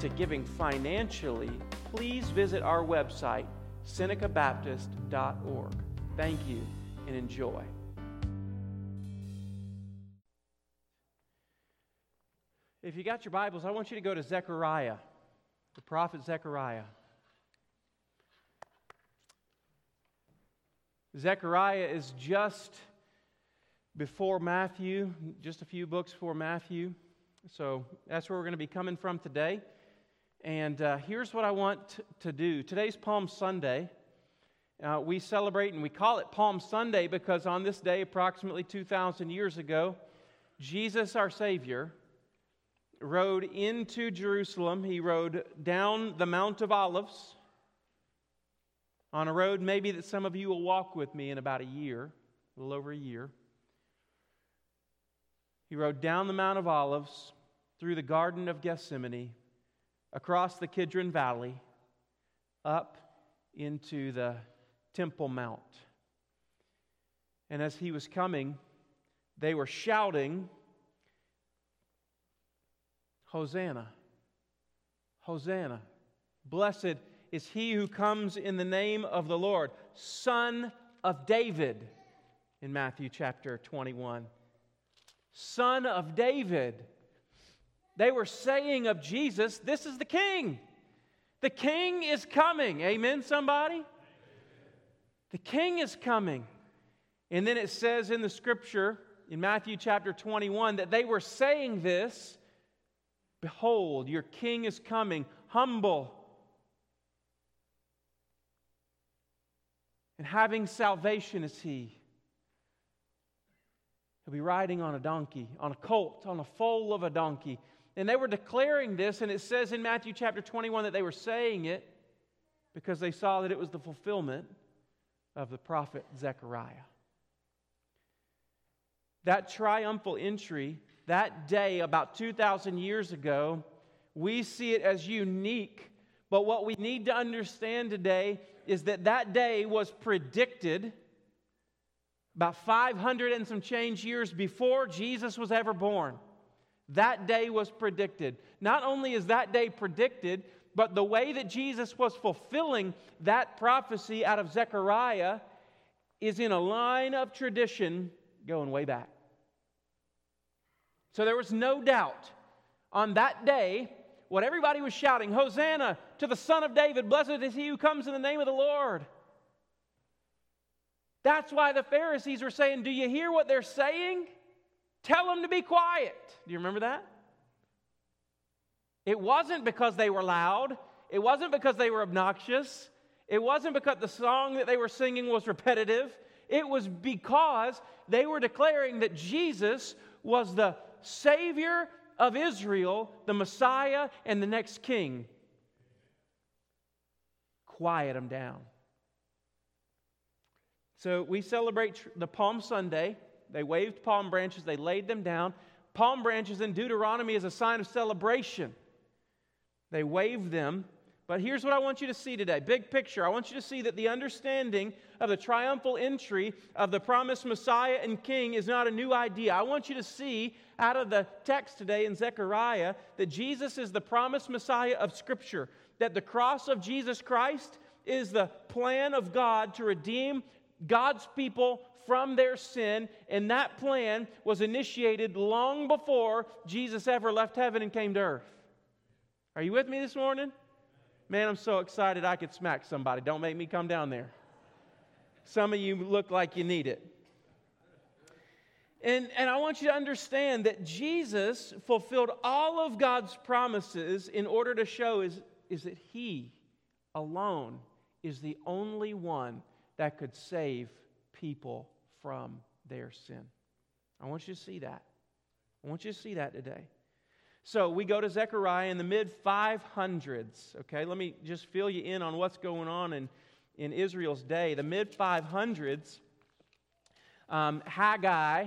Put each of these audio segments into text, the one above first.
to giving financially, please visit our website, senecabaptist.org. Thank you and enjoy. If you got your Bibles, I want you to go to Zechariah, the prophet Zechariah. Zechariah is just before Matthew, just a few books before Matthew. So that's where we're going to be coming from today. And uh, here's what I want to do. Today's Palm Sunday. Uh, we celebrate and we call it Palm Sunday because on this day, approximately 2,000 years ago, Jesus, our Savior, rode into Jerusalem. He rode down the Mount of Olives on a road maybe that some of you will walk with me in about a year, a little over a year. He rode down the Mount of Olives, through the Garden of Gethsemane, across the Kidron Valley, up into the Temple Mount. And as he was coming, they were shouting, Hosanna! Hosanna! Blessed is he who comes in the name of the Lord, Son of David, in Matthew chapter 21 son of David. They were saying of Jesus, This is the king. The king is coming. Amen, somebody? The king is coming. And then it says in the scripture, in Matthew chapter 21, that they were saying this Behold, your king is coming, humble and having salvation is he He'll be riding on a donkey, on a colt, on a foal of a donkey. And they were declaring this, and it says in Matthew chapter 21 that they were saying it because they saw that it was the fulfillment of the prophet Zechariah. That triumphal entry, that day about 2,000 years ago, we see it as unique. But what we need to understand today is that that day was predicted about 500 and some change years before Jesus was ever born. That day was predicted. Not only is that day predicted, but the way that Jesus was fulfilling that prophecy out of Zechariah is in a line of tradition going way back. So there was no doubt on that day, what everybody was shouting Hosanna to the Son of David, blessed is he who comes in the name of the Lord. That's why the Pharisees were saying, Do you hear what they're saying? Tell them to be quiet. Do you remember that? It wasn't because they were loud, it wasn't because they were obnoxious, it wasn't because the song that they were singing was repetitive. It was because they were declaring that Jesus was the Savior of Israel, the Messiah, and the next king. Quiet them down. So we celebrate the Palm Sunday. They waved palm branches, they laid them down. Palm branches in Deuteronomy is a sign of celebration. They waved them. But here's what I want you to see today big picture. I want you to see that the understanding of the triumphal entry of the promised Messiah and King is not a new idea. I want you to see out of the text today in Zechariah that Jesus is the promised Messiah of Scripture, that the cross of Jesus Christ is the plan of God to redeem God's people from their sin, and that plan was initiated long before Jesus ever left heaven and came to earth. Are you with me this morning? Man, I'm so excited I could smack somebody. Don't make me come down there. Some of you look like you need it. And, and I want you to understand that Jesus fulfilled all of God's promises in order to show is, is that He alone is the only one that could save people from their sin. I want you to see that. I want you to see that today. So we go to Zechariah in the mid 500s. Okay, let me just fill you in on what's going on in, in Israel's day. The mid 500s, um, Haggai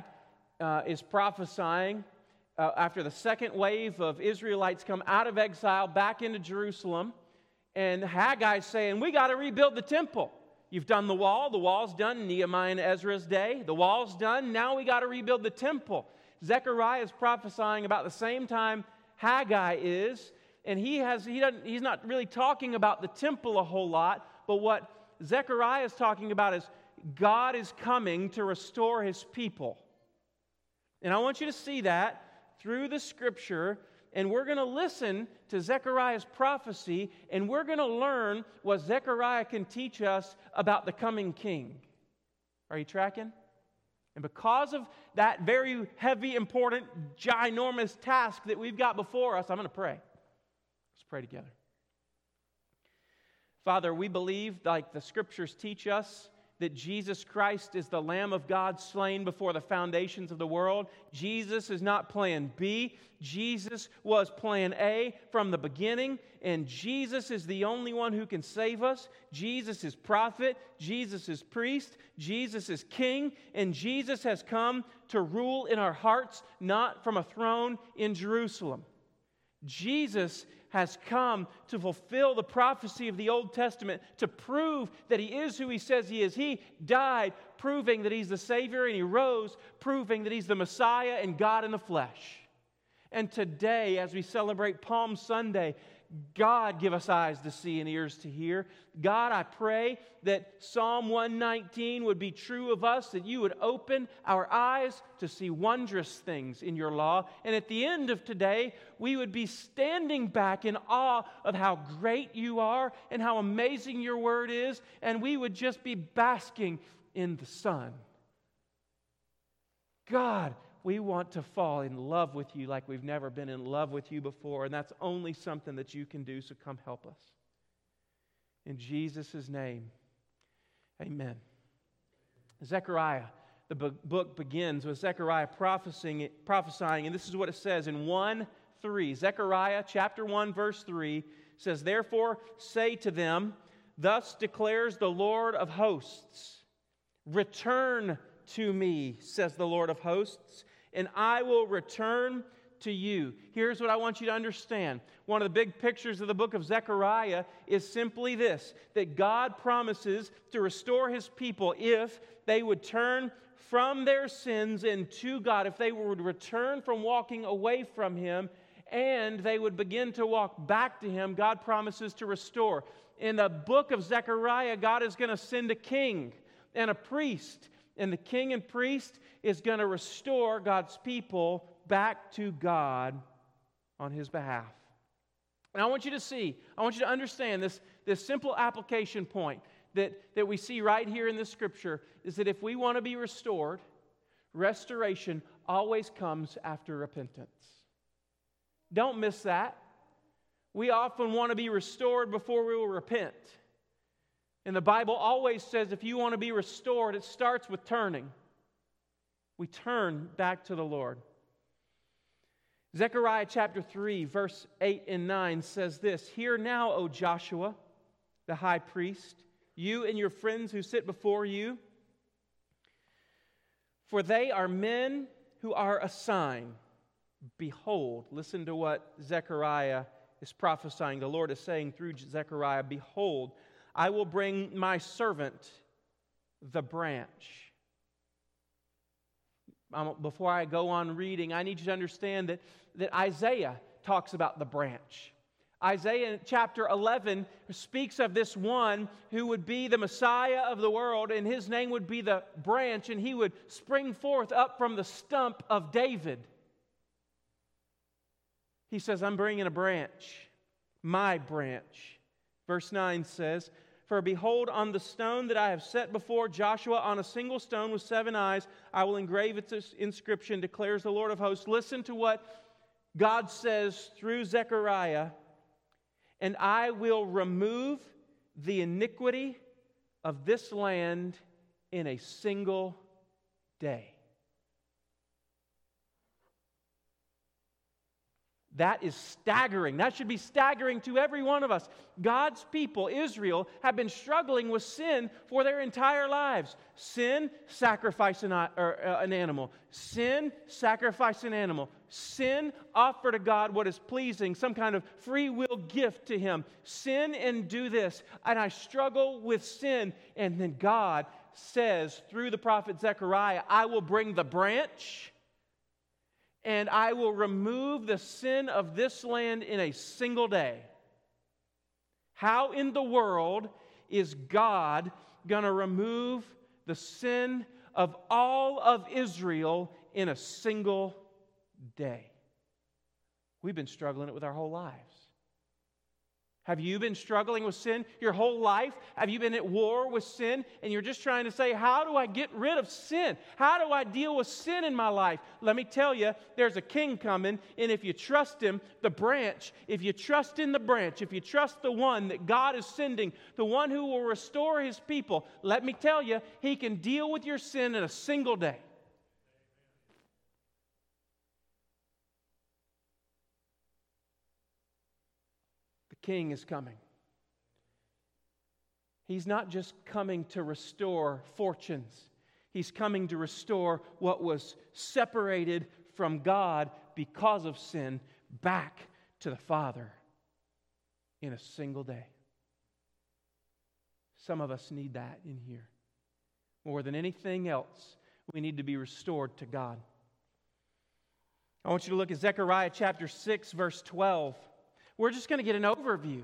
uh, is prophesying uh, after the second wave of Israelites come out of exile back into Jerusalem. And Haggai's saying, We got to rebuild the temple. You've done the wall, the wall's done, Nehemiah and Ezra's day. The wall's done, now we got to rebuild the temple. Zechariah is prophesying about the same time Haggai is, and he has he doesn't he's not really talking about the temple a whole lot, but what Zechariah is talking about is God is coming to restore his people. And I want you to see that through the scripture, and we're going to listen to Zechariah's prophecy, and we're going to learn what Zechariah can teach us about the coming king. Are you tracking? And because of that very heavy, important, ginormous task that we've got before us, I'm going to pray. Let's pray together. Father, we believe, like the scriptures teach us, that Jesus Christ is the Lamb of God slain before the foundations of the world. Jesus is not plan B. Jesus was plan A from the beginning, and Jesus is the only one who can save us. Jesus is prophet, Jesus is priest, Jesus is king, and Jesus has come to rule in our hearts, not from a throne in Jerusalem. Jesus has come to fulfill the prophecy of the Old Testament, to prove that he is who he says he is. He died, proving that he's the Savior, and he rose, proving that he's the Messiah and God in the flesh. And today, as we celebrate Palm Sunday, God, give us eyes to see and ears to hear. God, I pray that Psalm 119 would be true of us, that you would open our eyes to see wondrous things in your law. And at the end of today, we would be standing back in awe of how great you are and how amazing your word is, and we would just be basking in the sun. God, we want to fall in love with you like we've never been in love with you before, and that's only something that you can do, so come help us. In Jesus' name, amen. Zechariah, the book begins with Zechariah prophesying, prophesying, and this is what it says in 1 3. Zechariah chapter 1, verse 3 says, Therefore say to them, Thus declares the Lord of hosts, Return to me, says the Lord of hosts, and I will return to you. Here's what I want you to understand. One of the big pictures of the book of Zechariah is simply this that God promises to restore his people if they would turn from their sins and to God, if they would return from walking away from him and they would begin to walk back to him. God promises to restore. In the book of Zechariah, God is going to send a king and a priest and the king and priest is going to restore God's people back to God on his behalf. And I want you to see, I want you to understand this, this simple application point that, that we see right here in this scripture is that if we want to be restored, restoration always comes after repentance. Don't miss that. We often want to be restored before we will repent. And the Bible always says if you want to be restored, it starts with turning. We turn back to the Lord. Zechariah chapter 3, verse 8 and 9 says this Hear now, O Joshua, the high priest, you and your friends who sit before you, for they are men who are a sign. Behold, listen to what Zechariah is prophesying. The Lord is saying through Zechariah, Behold, I will bring my servant, the branch. Um, before I go on reading, I need you to understand that, that Isaiah talks about the branch. Isaiah chapter 11 speaks of this one who would be the Messiah of the world, and his name would be the branch, and he would spring forth up from the stump of David. He says, I'm bringing a branch, my branch. Verse 9 says, For behold, on the stone that I have set before Joshua, on a single stone with seven eyes, I will engrave its inscription, declares the Lord of hosts. Listen to what God says through Zechariah, and I will remove the iniquity of this land in a single day. That is staggering. That should be staggering to every one of us. God's people, Israel, have been struggling with sin for their entire lives. Sin, sacrifice an, uh, an animal. Sin, sacrifice an animal. Sin, offer to God what is pleasing, some kind of free will gift to Him. Sin and do this. And I struggle with sin. And then God says through the prophet Zechariah, I will bring the branch and I will remove the sin of this land in a single day. How in the world is God going to remove the sin of all of Israel in a single day? We've been struggling it with our whole lives. Have you been struggling with sin your whole life? Have you been at war with sin and you're just trying to say, How do I get rid of sin? How do I deal with sin in my life? Let me tell you, there's a king coming, and if you trust him, the branch, if you trust in the branch, if you trust the one that God is sending, the one who will restore his people, let me tell you, he can deal with your sin in a single day. King is coming. He's not just coming to restore fortunes, he's coming to restore what was separated from God because of sin back to the Father in a single day. Some of us need that in here. More than anything else, we need to be restored to God. I want you to look at Zechariah chapter 6, verse 12. We're just going to get an overview.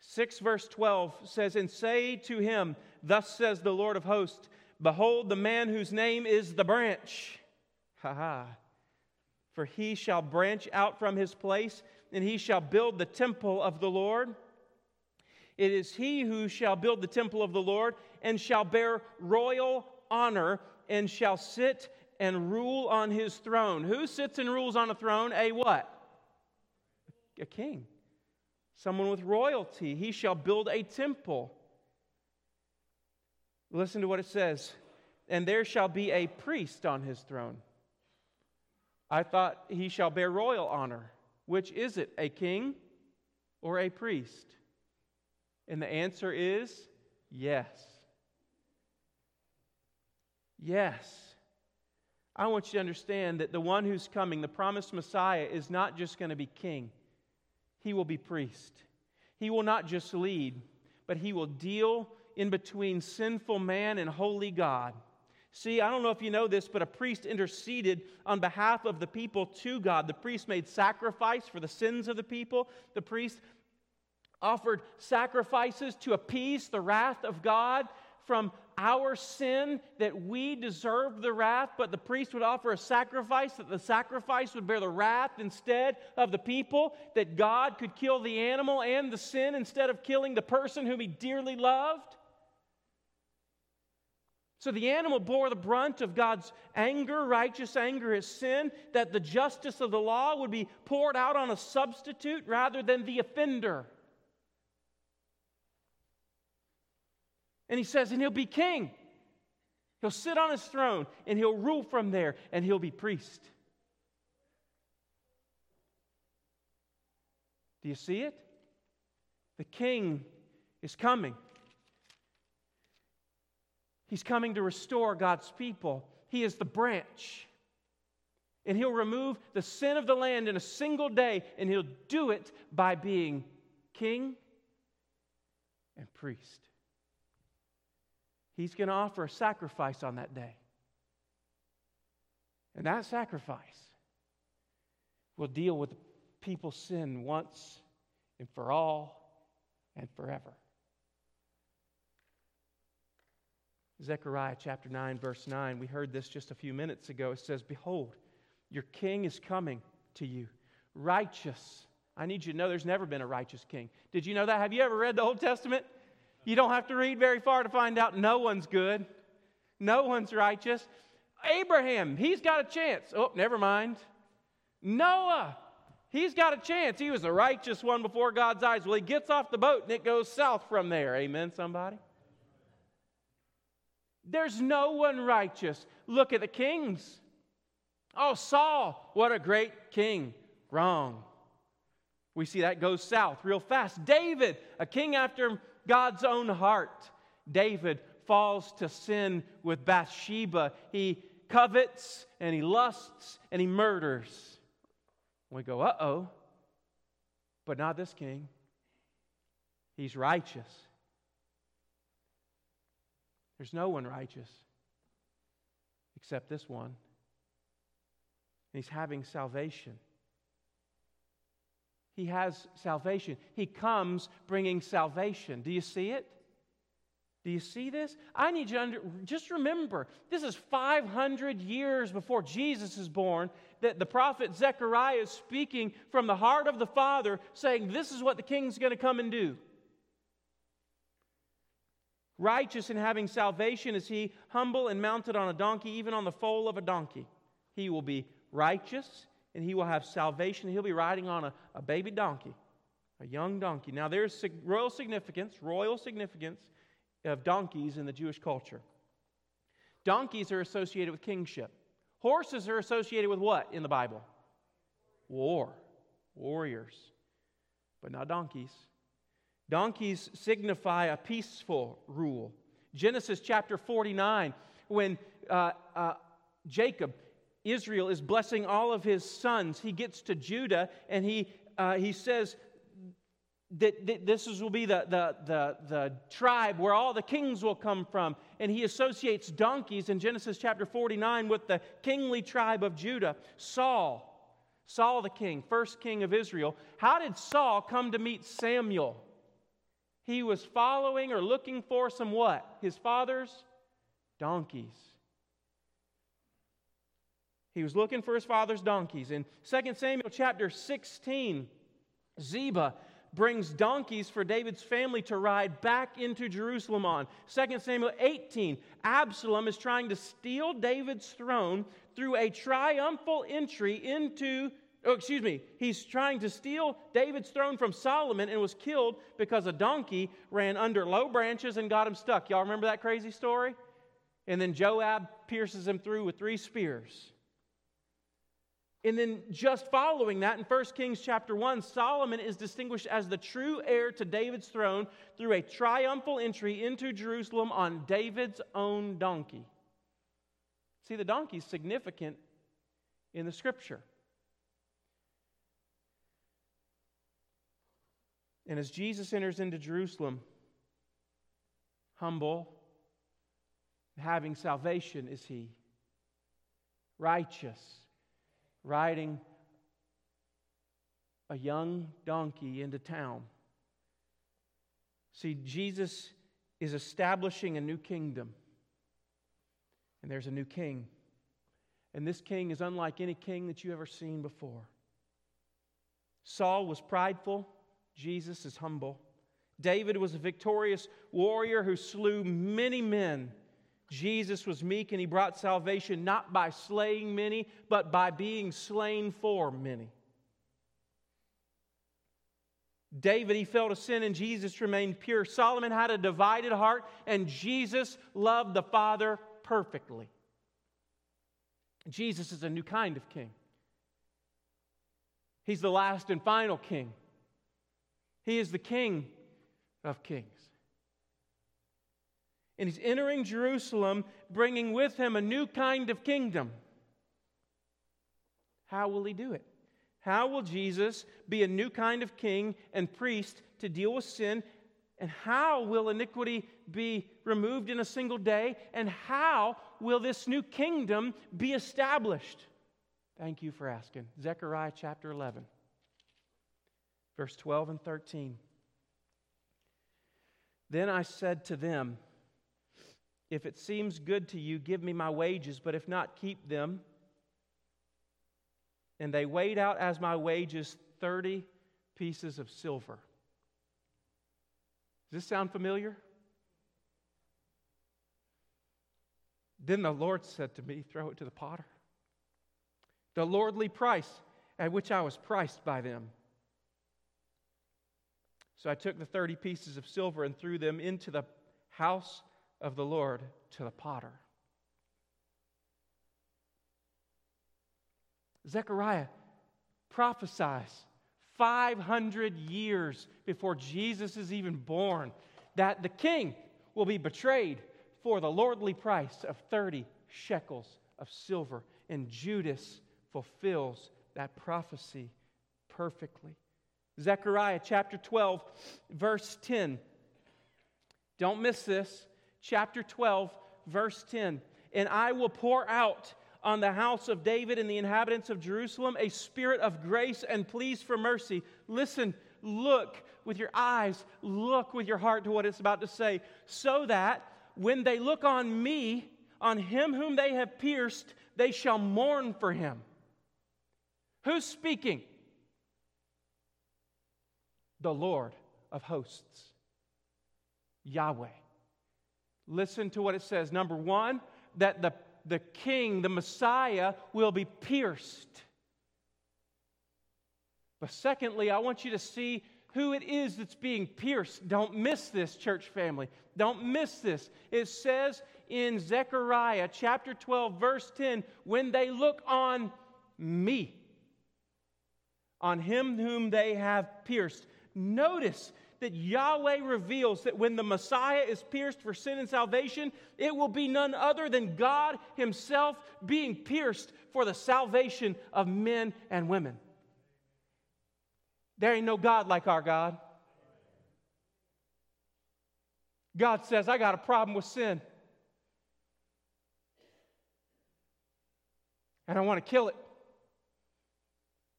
6 verse 12 says, And say to him, Thus says the Lord of hosts, Behold, the man whose name is the branch. Ha ha. For he shall branch out from his place, and he shall build the temple of the Lord. It is he who shall build the temple of the Lord, and shall bear royal honor, and shall sit and rule on his throne. Who sits and rules on a throne? A what? A king, someone with royalty. He shall build a temple. Listen to what it says. And there shall be a priest on his throne. I thought he shall bear royal honor. Which is it, a king or a priest? And the answer is yes. Yes. I want you to understand that the one who's coming, the promised Messiah, is not just going to be king he will be priest. He will not just lead, but he will deal in between sinful man and holy God. See, I don't know if you know this, but a priest interceded on behalf of the people to God. The priest made sacrifice for the sins of the people. The priest offered sacrifices to appease the wrath of God from our sin that we deserved the wrath, but the priest would offer a sacrifice, that the sacrifice would bear the wrath instead of the people, that God could kill the animal and the sin instead of killing the person whom he dearly loved. So the animal bore the brunt of God's anger, righteous anger, his sin, that the justice of the law would be poured out on a substitute rather than the offender. And he says, and he'll be king. He'll sit on his throne and he'll rule from there and he'll be priest. Do you see it? The king is coming. He's coming to restore God's people. He is the branch. And he'll remove the sin of the land in a single day, and he'll do it by being king and priest. He's going to offer a sacrifice on that day. And that sacrifice will deal with people's sin once and for all and forever. Zechariah chapter 9, verse 9, we heard this just a few minutes ago. It says, Behold, your king is coming to you, righteous. I need you to know there's never been a righteous king. Did you know that? Have you ever read the Old Testament? You don't have to read very far to find out no one's good, no one's righteous. Abraham, he's got a chance. Oh, never mind. Noah, he's got a chance. He was a righteous one before God's eyes. Well, he gets off the boat and it goes south from there. Amen, somebody? There's no one righteous. Look at the kings. Oh, Saul, what a great king. Wrong. We see that goes south real fast. David, a king after God's own heart. David falls to sin with Bathsheba. He covets and he lusts and he murders. We go, uh oh. But not this king. He's righteous. There's no one righteous except this one. And he's having salvation. He has salvation. He comes bringing salvation. Do you see it? Do you see this? I need you to under, just remember this is 500 years before Jesus is born that the prophet Zechariah is speaking from the heart of the Father, saying, This is what the king's going to come and do. Righteous and having salvation is he, humble and mounted on a donkey, even on the foal of a donkey. He will be righteous and he will have salvation. He'll be riding on a, a baby donkey, a young donkey. Now, there's royal significance, royal significance of donkeys in the Jewish culture. Donkeys are associated with kingship. Horses are associated with what in the Bible? War, warriors, but not donkeys. Donkeys signify a peaceful rule. Genesis chapter 49, when uh, uh, Jacob Israel is blessing all of his sons. He gets to Judah and he, uh, he says that, that this is, will be the, the, the, the tribe where all the kings will come from. And he associates donkeys in Genesis chapter 49 with the kingly tribe of Judah. Saul, Saul the king, first king of Israel. How did Saul come to meet Samuel? He was following or looking for some what? His father's donkeys. He was looking for his father's donkeys. In 2 Samuel chapter 16, Ziba brings donkeys for David's family to ride back into Jerusalem on. 2 Samuel 18, Absalom is trying to steal David's throne through a triumphal entry into, oh, excuse me, he's trying to steal David's throne from Solomon and was killed because a donkey ran under low branches and got him stuck. Y'all remember that crazy story? And then Joab pierces him through with three spears. And then just following that in 1 Kings chapter 1, Solomon is distinguished as the true heir to David's throne through a triumphal entry into Jerusalem on David's own donkey. See, the donkey is significant in the scripture. And as Jesus enters into Jerusalem, humble, having salvation is he, righteous riding a young donkey into town. See, Jesus is establishing a new kingdom, and there's a new king. And this king is unlike any king that you've ever seen before. Saul was prideful, Jesus is humble. David was a victorious warrior who slew many men Jesus was meek and he brought salvation not by slaying many, but by being slain for many. David, he fell to sin and Jesus remained pure. Solomon had a divided heart and Jesus loved the Father perfectly. Jesus is a new kind of king. He's the last and final king. He is the king of kings and he's entering Jerusalem, bringing with him a new kind of kingdom. How will he do it? How will Jesus be a new kind of king and priest to deal with sin? And how will iniquity be removed in a single day? And how will this new kingdom be established? Thank you for asking. Zechariah chapter 11, verse 12 and 13. Then I said to them, if it seems good to you, give me my wages, but if not, keep them. And they weighed out as my wages 30 pieces of silver. Does this sound familiar? Then the Lord said to me, Throw it to the potter. The lordly price at which I was priced by them. So I took the 30 pieces of silver and threw them into the house of the Lord to the potter. Zechariah prophesies 500 years before Jesus is even born that the king will be betrayed for the lordly price of 30 shekels of silver. And Judas fulfills that prophecy perfectly. Zechariah chapter 12, verse 10. Don't miss this. Chapter 12, verse 10. And I will pour out on the house of David and the inhabitants of Jerusalem a spirit of grace and pleas for mercy. Listen, look with your eyes, look with your heart to what it's about to say, so that when they look on me, on him whom they have pierced, they shall mourn for him. Who's speaking? The Lord of hosts, Yahweh. Listen to what it says. Number one, that the, the king, the Messiah, will be pierced. But secondly, I want you to see who it is that's being pierced. Don't miss this, church family. Don't miss this. It says in Zechariah chapter 12, verse 10 when they look on me, on him whom they have pierced. Notice that Yahweh reveals that when the Messiah is pierced for sin and salvation, it will be none other than God Himself being pierced for the salvation of men and women. There ain't no God like our God. God says, I got a problem with sin. And I want to kill it.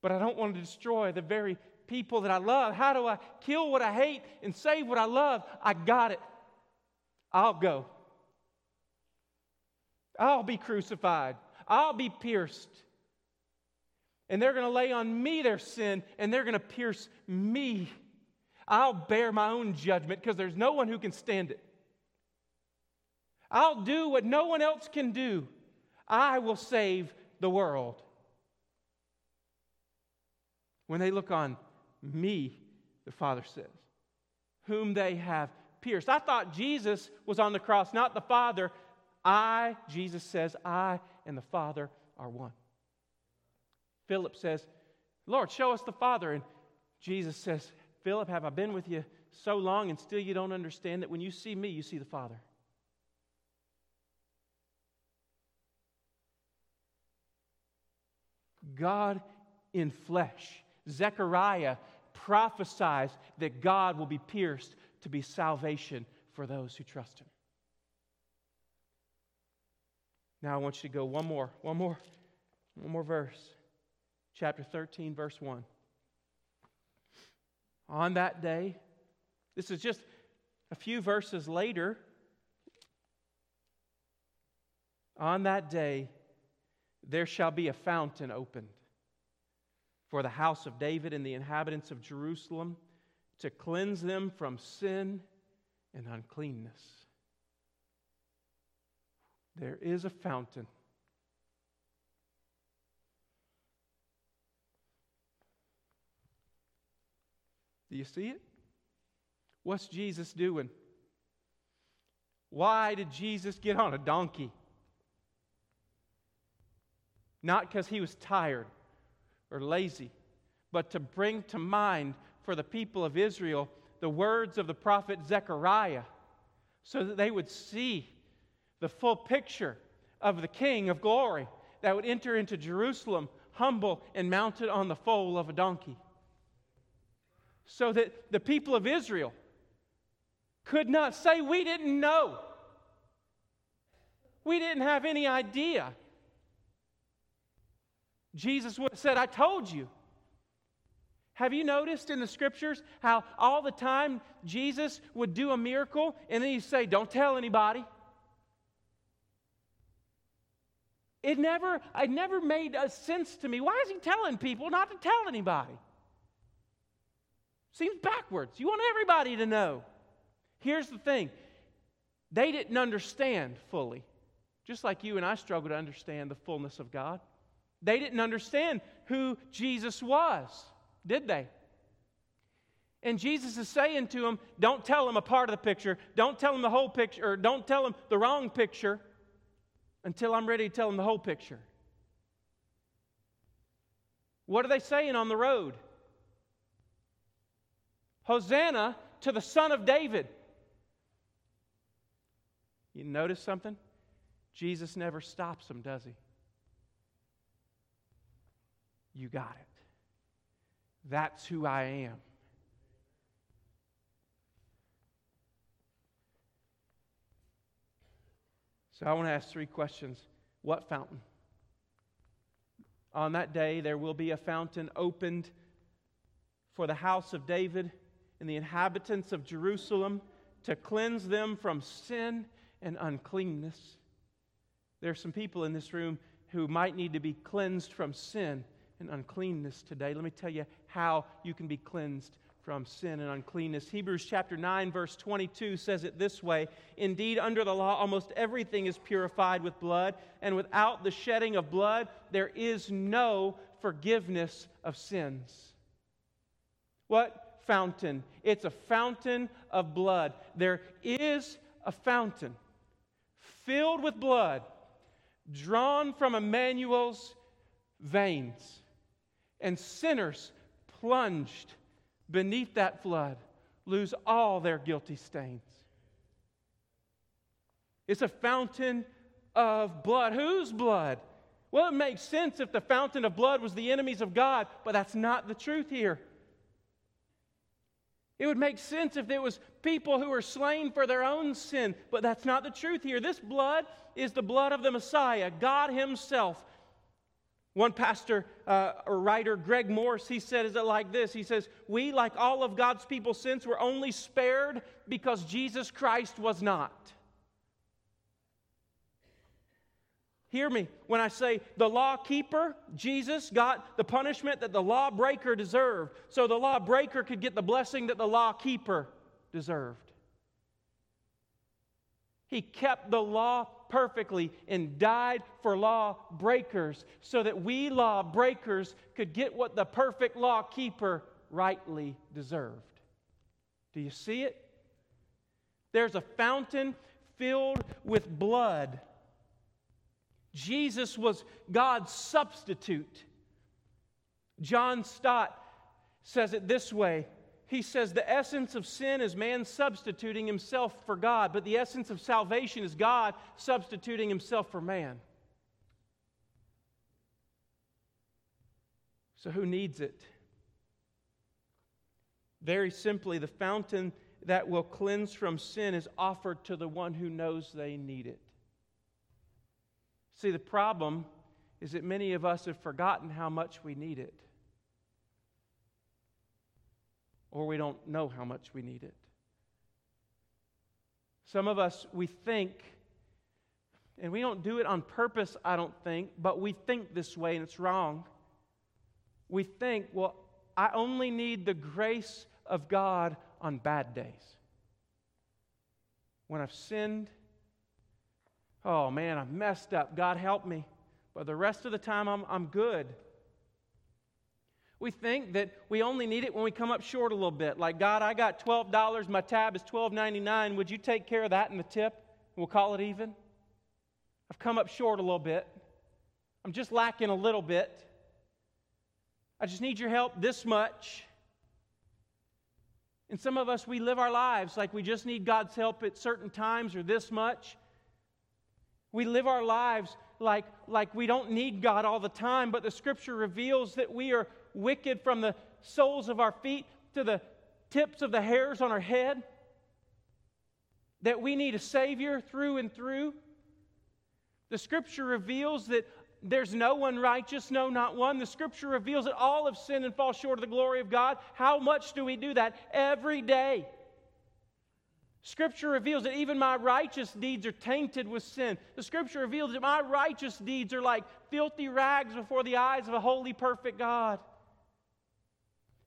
But I don't want to destroy the very people that I love. How do I kill what I hate and save what I love? I got it. I'll go. I'll be crucified. I'll be pierced. And they're going to lay on me their sin and they're going to pierce me. I'll bear my own judgment because there's no one who can stand it. I'll do what no one else can do. I will save the world. When they look on me, the Father says, whom they have pierced. I thought Jesus was on the cross, not the Father. I, Jesus says, I and the Father are one. Philip says, Lord, show us the Father. And Jesus says, Philip, have I been with you so long and still you don't understand that when you see me, you see the Father? God in flesh. Zechariah prophesies that God will be pierced to be salvation for those who trust him. Now I want you to go one more, one more, one more verse. Chapter 13, verse 1. On that day, this is just a few verses later. On that day, there shall be a fountain opened for the house of David and the inhabitants of Jerusalem to cleanse them from sin and uncleanness. There is a fountain. Do you see it? What's Jesus doing? Why did Jesus get on a donkey? Not because he was tired or lazy, but to bring to mind for the people of Israel the words of the prophet Zechariah so that they would see the full picture of the King of glory that would enter into Jerusalem humble and mounted on the foal of a donkey. So that the people of Israel could not say, We didn't know. We didn't have any idea. Jesus would have said, I told you. Have you noticed in the scriptures how all the time Jesus would do a miracle and then he'd say, Don't tell anybody? It never, it never made a sense to me. Why is he telling people not to tell anybody? Seems backwards. You want everybody to know. Here's the thing they didn't understand fully, just like you and I struggle to understand the fullness of God. They didn't understand who Jesus was, did they? And Jesus is saying to them, don't tell them a part of the picture. Don't tell them the whole picture, or don't tell them the wrong picture until I'm ready to tell them the whole picture. What are they saying on the road? Hosanna to the Son of David. You notice something? Jesus never stops them, does he? You got it. That's who I am. So I want to ask three questions. What fountain? On that day, there will be a fountain opened for the house of David and the inhabitants of Jerusalem to cleanse them from sin and uncleanness. There are some people in this room who might need to be cleansed from sin and uncleanness today. Let me tell you how you can be cleansed from sin and uncleanness. Hebrews chapter 9, verse 22 says it this way Indeed, under the law, almost everything is purified with blood, and without the shedding of blood, there is no forgiveness of sins. What fountain? It's a fountain of blood. There is a fountain filled with blood drawn from Emmanuel's veins, and sinners plunged beneath that flood lose all their guilty stains. It's a fountain of blood. Whose blood? Well, it makes sense if the fountain of blood was the enemies of God, but that's not the truth here. It would make sense if there was people who were slain for their own sin, but that's not the truth here. This blood is the blood of the Messiah, God Himself, one pastor uh, or writer, Greg Morse, he says it like this He says, We, like all of God's people since, were only spared because Jesus Christ was not. Hear me when I say the law keeper, Jesus, got the punishment that the lawbreaker deserved, so the lawbreaker could get the blessing that the law keeper deserved. He kept the law perfectly and died for law breakers so that we law breakers could get what the perfect law keeper rightly deserved. Do you see it? There's a fountain filled with blood. Jesus was God's substitute. John Stott says it this way he says the essence of sin is man substituting himself for God, but the essence of salvation is God substituting himself for man. So, who needs it? Very simply, the fountain that will cleanse from sin is offered to the one who knows they need it. See, the problem is that many of us have forgotten how much we need it or we don't know how much we need it. Some of us, we think, and we don't do it on purpose, I don't think, but we think this way and it's wrong. We think, well, I only need the grace of God on bad days. When I've sinned, oh man, I've messed up. God help me. But the rest of the time, I'm, I'm good. We think that we only need it when we come up short a little bit. Like, God, I got $12, my tab is $12.99. Would you take care of that in the tip? We'll call it even. I've come up short a little bit. I'm just lacking a little bit. I just need your help this much. And some of us, we live our lives like we just need God's help at certain times or this much. We live our lives like, like we don't need God all the time, but the scripture reveals that we are wicked from the soles of our feet to the tips of the hairs on our head? That we need a Savior through and through? The Scripture reveals that there's no one righteous, no, not one. The Scripture reveals that all have sinned and fall short of the glory of God. How much do we do that? Every day. Scripture reveals that even my righteous deeds are tainted with sin. The Scripture reveals that my righteous deeds are like filthy rags before the eyes of a holy, perfect God.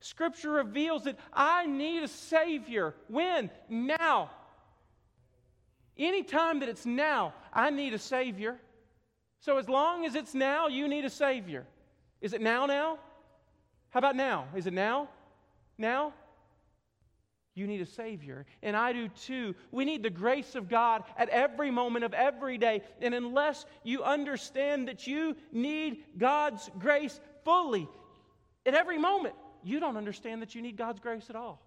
Scripture reveals that I need a Savior. When? Now. Anytime that it's now, I need a Savior. So as long as it's now, you need a Savior. Is it now, now? How about now? Is it now? Now? You need a Savior. And I do too. We need the grace of God at every moment of every day. And unless you understand that you need God's grace fully, at every moment, you don't understand that you need God's grace at all.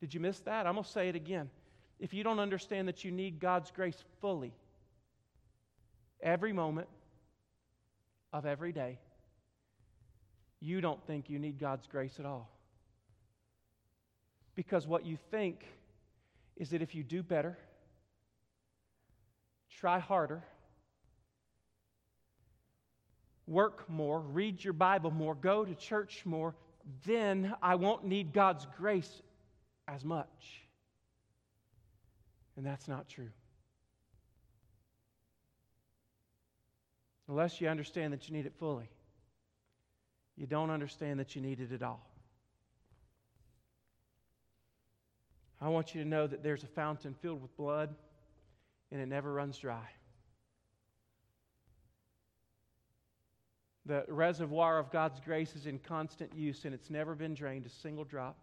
Did you miss that? I'm going to say it again. If you don't understand that you need God's grace fully, every moment of every day, you don't think you need God's grace at all. Because what you think is that if you do better, try harder, work more, read your Bible more, go to church more, then I won't need God's grace as much. And that's not true. Unless you understand that you need it fully, you don't understand that you need it at all. I want you to know that there's a fountain filled with blood and it never runs dry. The reservoir of God's grace is in constant use and it's never been drained a single drop.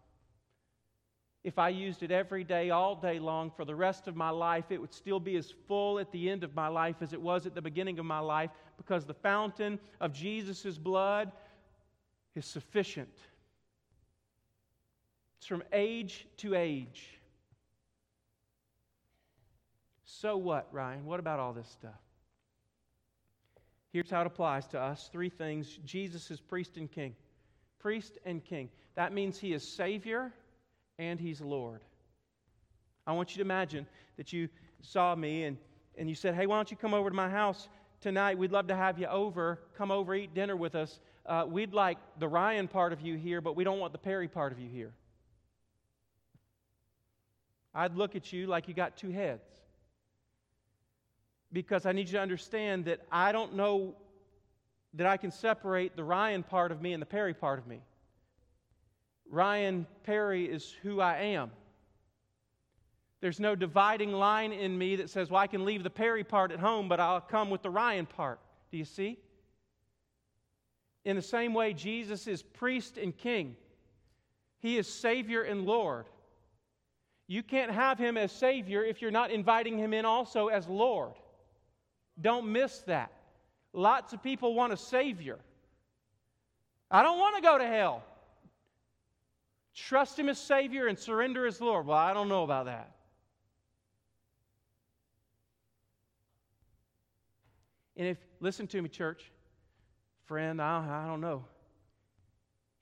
If I used it every day, all day long, for the rest of my life, it would still be as full at the end of my life as it was at the beginning of my life because the fountain of Jesus' blood is sufficient it's from age to age. So what, Ryan? What about all this stuff? Here's how it applies to us three things Jesus is priest and king. Priest and king. That means he is Savior and he's Lord. I want you to imagine that you saw me and, and you said, Hey, why don't you come over to my house tonight? We'd love to have you over. Come over, eat dinner with us. Uh, we'd like the Ryan part of you here, but we don't want the Perry part of you here. I'd look at you like you got two heads. Because I need you to understand that I don't know that I can separate the Ryan part of me and the Perry part of me. Ryan Perry is who I am. There's no dividing line in me that says, well, I can leave the Perry part at home, but I'll come with the Ryan part. Do you see? In the same way, Jesus is priest and king, he is Savior and Lord. You can't have him as Savior if you're not inviting him in also as Lord. Don't miss that. Lots of people want a Savior. I don't want to go to hell. Trust him as Savior and surrender as Lord. Well, I don't know about that. And if, listen to me, church, friend, I, I don't know.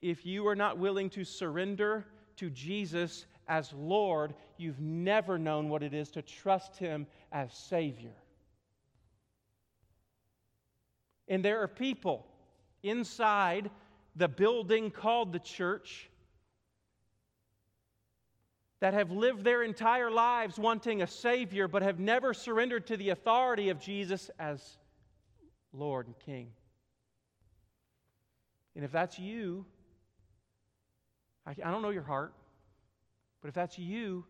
If you are not willing to surrender to Jesus as Lord, you've never known what it is to trust Him as Savior. And there are people inside the building called the church that have lived their entire lives wanting a Savior, but have never surrendered to the authority of Jesus as Lord and King. And if that's you, I, I don't know your heart. But if that's you,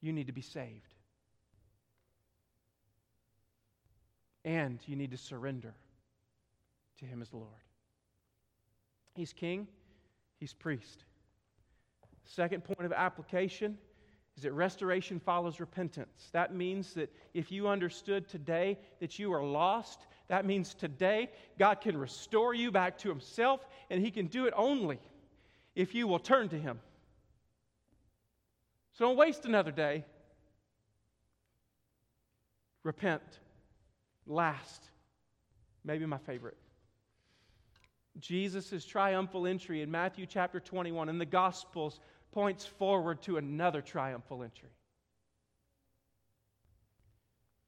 you need to be saved. And you need to surrender to Him as Lord. He's king, He's priest. Second point of application is that restoration follows repentance. That means that if you understood today that you are lost, that means today God can restore you back to Himself, and He can do it only if you will turn to Him. So don't waste another day. Repent. Last, maybe my favorite. Jesus' triumphal entry in Matthew chapter 21 in the Gospels points forward to another triumphal entry.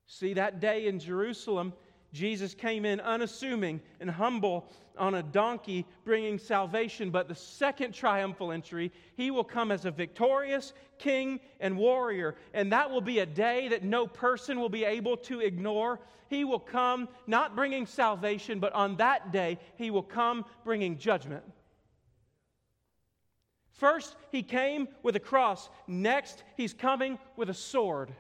See, that day in Jerusalem, Jesus came in unassuming and humble on a donkey, bringing salvation. But the second triumphal entry, he will come as a victorious king and warrior. And that will be a day that no person will be able to ignore. He will come not bringing salvation, but on that day, he will come bringing judgment. First, he came with a cross. Next, he's coming with a sword.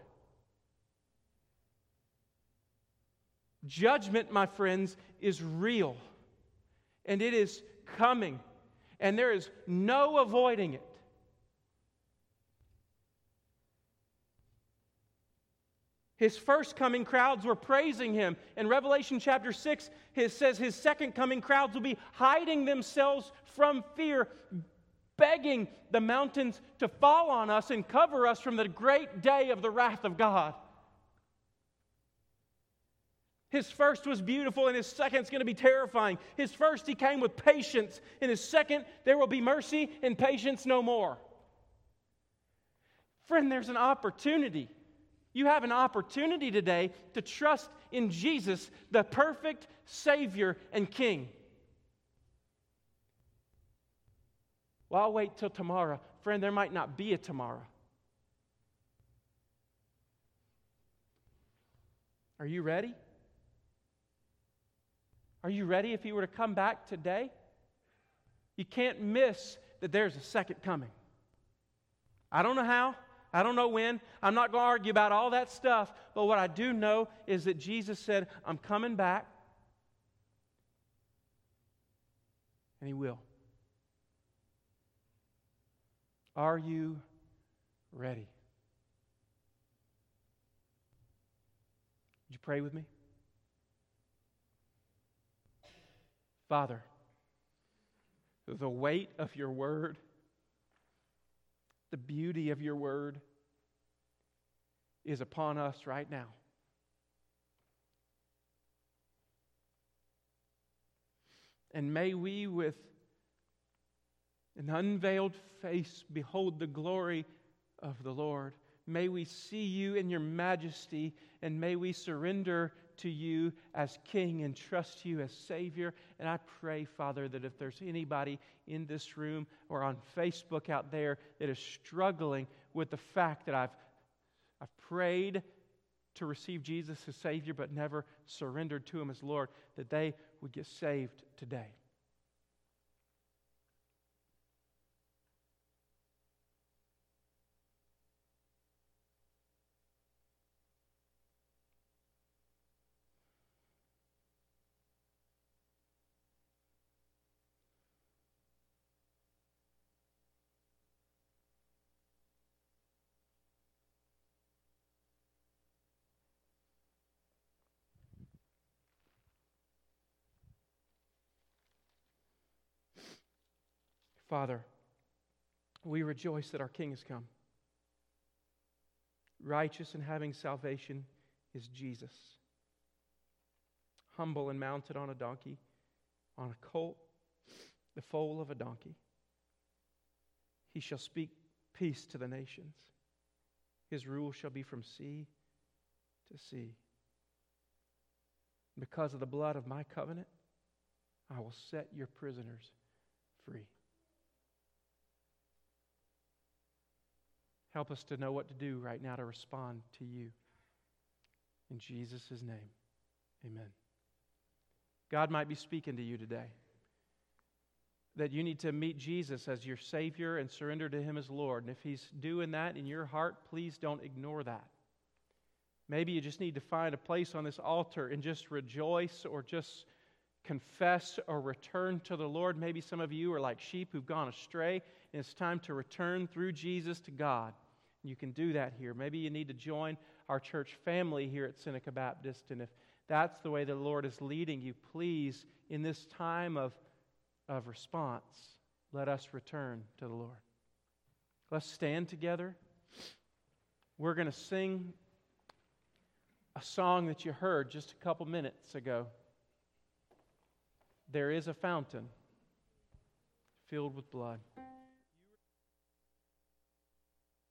Judgment, my friends, is real and it is coming, and there is no avoiding it. His first coming crowds were praising him. In Revelation chapter 6, it says his second coming crowds will be hiding themselves from fear, begging the mountains to fall on us and cover us from the great day of the wrath of God. His first was beautiful, and his second is going to be terrifying. His first, he came with patience. In his second, there will be mercy and patience no more. Friend, there's an opportunity. You have an opportunity today to trust in Jesus, the perfect Savior and King. Well, I'll wait till tomorrow. Friend, there might not be a tomorrow. Are you ready? Are you ready if He were to come back today? You can't miss that there's a second coming. I don't know how. I don't know when. I'm not going to argue about all that stuff. But what I do know is that Jesus said, I'm coming back. And He will. Are you ready? Would you pray with me? Father, the weight of your word, the beauty of your word is upon us right now. And may we, with an unveiled face, behold the glory of the Lord. May we see you in your majesty, and may we surrender to you as King and trust you as Savior. And I pray, Father, that if there's anybody in this room or on Facebook out there that is struggling with the fact that I've, I've prayed to receive Jesus as Savior but never surrendered to Him as Lord, that they would get saved today. Father, we rejoice that our King has come. Righteous and having salvation is Jesus. Humble and mounted on a donkey, on a colt, the foal of a donkey. He shall speak peace to the nations. His rule shall be from sea to sea. Because of the blood of my covenant, I will set your prisoners free. Help us to know what to do right now to respond to you. In Jesus' name, amen. God might be speaking to you today that you need to meet Jesus as your Savior and surrender to Him as Lord. And if He's doing that in your heart, please don't ignore that. Maybe you just need to find a place on this altar and just rejoice or just confess or return to the Lord. Maybe some of you are like sheep who've gone astray, and it's time to return through Jesus to God. You can do that here. Maybe you need to join our church family here at Seneca Baptist. And if that's the way the Lord is leading you, please, in this time of, of response, let us return to the Lord. Let's stand together. We're going to sing a song that you heard just a couple minutes ago. There is a fountain filled with blood.